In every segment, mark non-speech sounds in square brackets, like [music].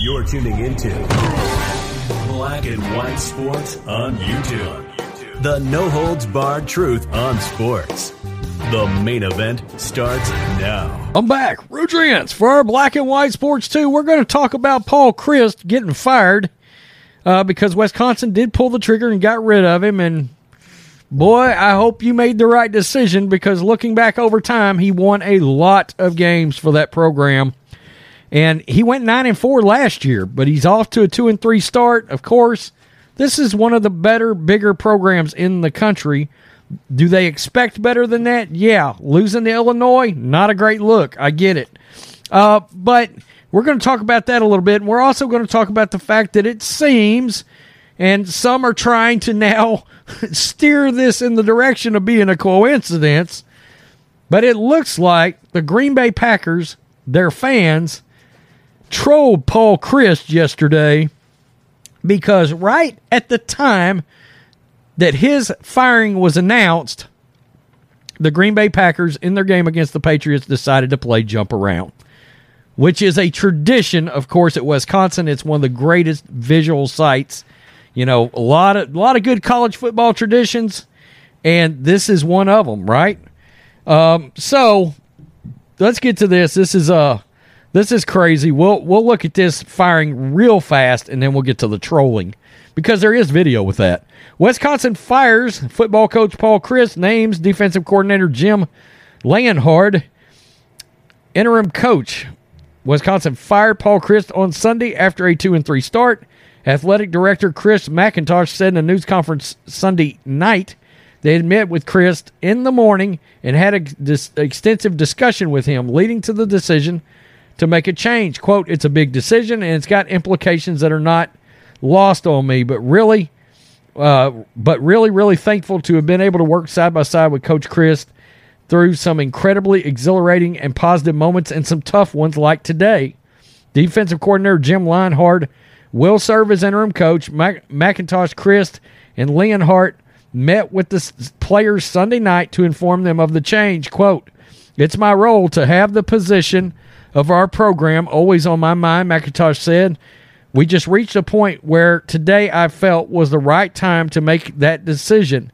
You're tuning into Black and White Sports on YouTube. The no holds barred truth on sports. The main event starts now. I'm back. Rudrians for our Black and White Sports 2. We're going to talk about Paul Chryst getting fired uh, because Wisconsin did pull the trigger and got rid of him. And boy, I hope you made the right decision because looking back over time, he won a lot of games for that program. And he went 9 and 4 last year, but he's off to a 2 and 3 start. Of course, this is one of the better, bigger programs in the country. Do they expect better than that? Yeah. Losing to Illinois, not a great look. I get it. Uh, but we're going to talk about that a little bit. And we're also going to talk about the fact that it seems, and some are trying to now [laughs] steer this in the direction of being a coincidence, but it looks like the Green Bay Packers, their fans, trolled Paul Chryst yesterday because right at the time that his firing was announced, the Green Bay Packers in their game against the Patriots decided to play jump around, which is a tradition, of course, at Wisconsin. It's one of the greatest visual sights. You know, a lot of a lot of good college football traditions, and this is one of them, right? Um, so let's get to this. This is uh this is crazy. We'll we'll look at this firing real fast, and then we'll get to the trolling because there is video with that. Wisconsin fires football coach Paul Chryst, names defensive coordinator Jim Leonhard, interim coach. Wisconsin fired Paul Chryst on Sunday after a two and three start. Athletic director Chris McIntosh said in a news conference Sunday night they had met with Chryst in the morning and had a dis- extensive discussion with him, leading to the decision to make a change. Quote, it's a big decision and it's got implications that are not lost on me, but really, uh, but really, really thankful to have been able to work side by side with Coach Chryst through some incredibly exhilarating and positive moments and some tough ones like today. Defensive coordinator Jim Leonhard will serve as interim coach. Mac- McIntosh, Chryst, and Leonhard met with the players Sunday night to inform them of the change. Quote, it's my role to have the position of our program always on my mind, McIntosh said. We just reached a point where today I felt was the right time to make that decision.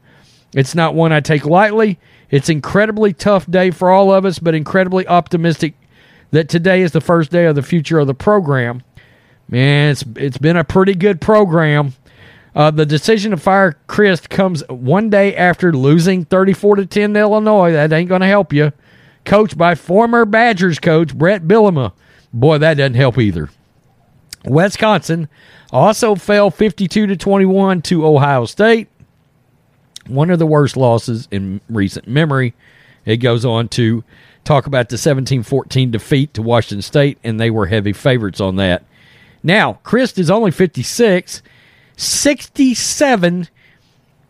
It's not one I take lightly. It's incredibly tough day for all of us, but incredibly optimistic that today is the first day of the future of the program. Man, it's it's been a pretty good program. Uh, the decision to fire Chryst comes one day after losing 34 to 10 to Illinois. That ain't going to help you. Coached by former Badgers coach Bret Bielema. Boy, that doesn't help either. Wisconsin also fell 52 to 21 to Ohio State. One of the worst losses in recent memory. It goes on to talk about the 17-14 defeat to Washington State and they were heavy favorites on that. Now, Chryst is only 56, 67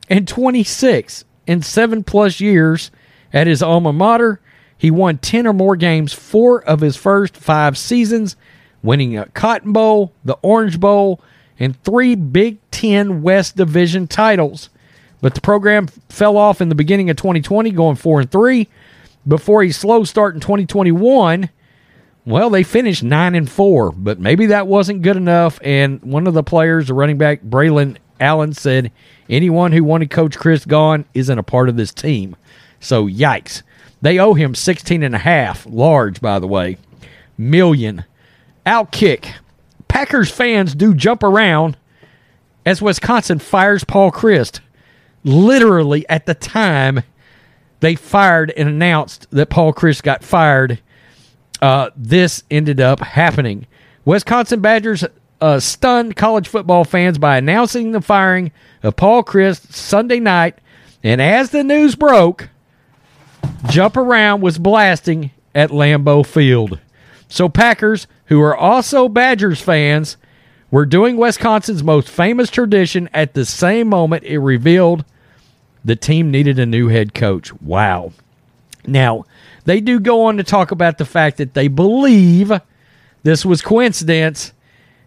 and 26 in 7 plus years at his alma mater. He won 10 or more games 4 of his first 5 seasons winning a Cotton Bowl, the Orange Bowl, and three Big Ten West Division titles. But the program fell off in the beginning of 2020, going four and three. Before a slow start in 2021, well, they finished nine and four, but maybe that wasn't good enough. And one of the players, the running back Braylon Allen, said, "Anyone who wanted Coach Chryst gone isn't a part of this team." So yikes! They owe him 16 and a half, large by the way, million outkick. Packers fans do jump around as Wisconsin fires Paul Chryst. Literally at the time they fired and announced that Paul Chryst got fired, uh, this ended up happening. Wisconsin Badgers uh, stunned college football fans by announcing the firing of Paul Chryst Sunday night, and as the news broke, Jump Around was blasting at Lambeau Field. So Packers, who are also Badgers fans, were doing Wisconsin's most famous tradition at the same moment it revealed the team needed a new head coach. Wow. Now, they do go on to talk about the fact that they believe this was coincidence.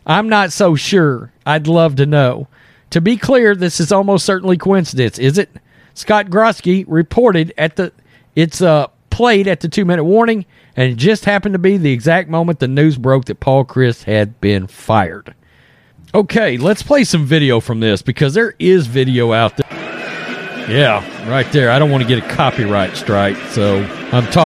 I'm not so sure. I'd love to know. To be clear, this is almost certainly coincidence, is it? Scott Grosky reported at the it's uh played at the two minute warning, and it just happened to be the exact moment the news broke that Paul Chryst had been fired. Okay, let's play some video from this because there is video out there. Yeah, right there. I don't want to get a copyright strike, so I'm talking.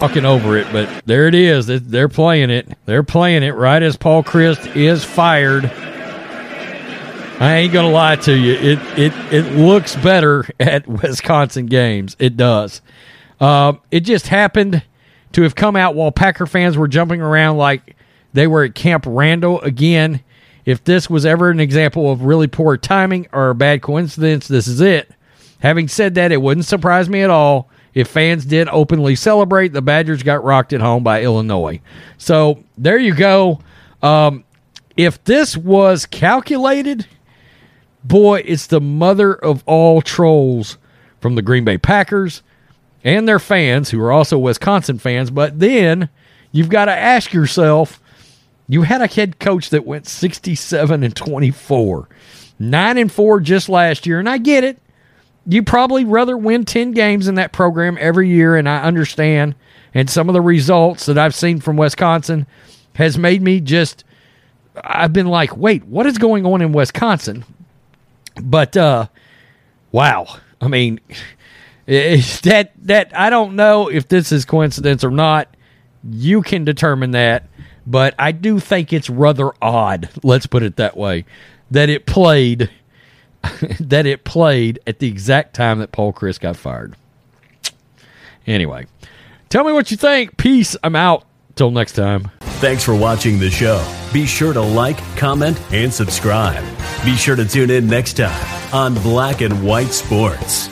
talking over it, but there it is. They're playing it. They're playing it right as Paul Chryst is fired. I ain't gonna lie to you. It it it looks better [laughs] at Wisconsin games. It does. Um, it just happened to have come out while Packer fans were jumping around like they were at Camp Randall again. If this was ever an example of really poor timing or a bad coincidence, this is it. Having said that, it wouldn't surprise me at all if fans did openly celebrate, the Badgers got rocked at home by Illinois. So there you go. Um, if this was calculated, boy, it's the mother of all trolls from the Green Bay Packers and their fans, who are also Wisconsin fans. But then you've got to ask yourself you had a head coach that went 67 and 24, 9 and 4 just last year. And I get it you probably rather win 10 games in that program every year, and I understand. And some of the results that I've seen from Wisconsin has made me just, I've been like, wait, what is going on in Wisconsin? But, uh, wow. I mean, [laughs] that, that, I don't know if this is coincidence or not. You can determine that. But I do think it's rather odd, let's put it that way, that it played [laughs] that it played at the exact time that Paul Chryst got fired. Anyway, tell me what you think. Peace. I'm out. Till next time. Thanks for watching the show. Be sure to like, comment, and subscribe. Be sure to tune in next time on Black and White Sports.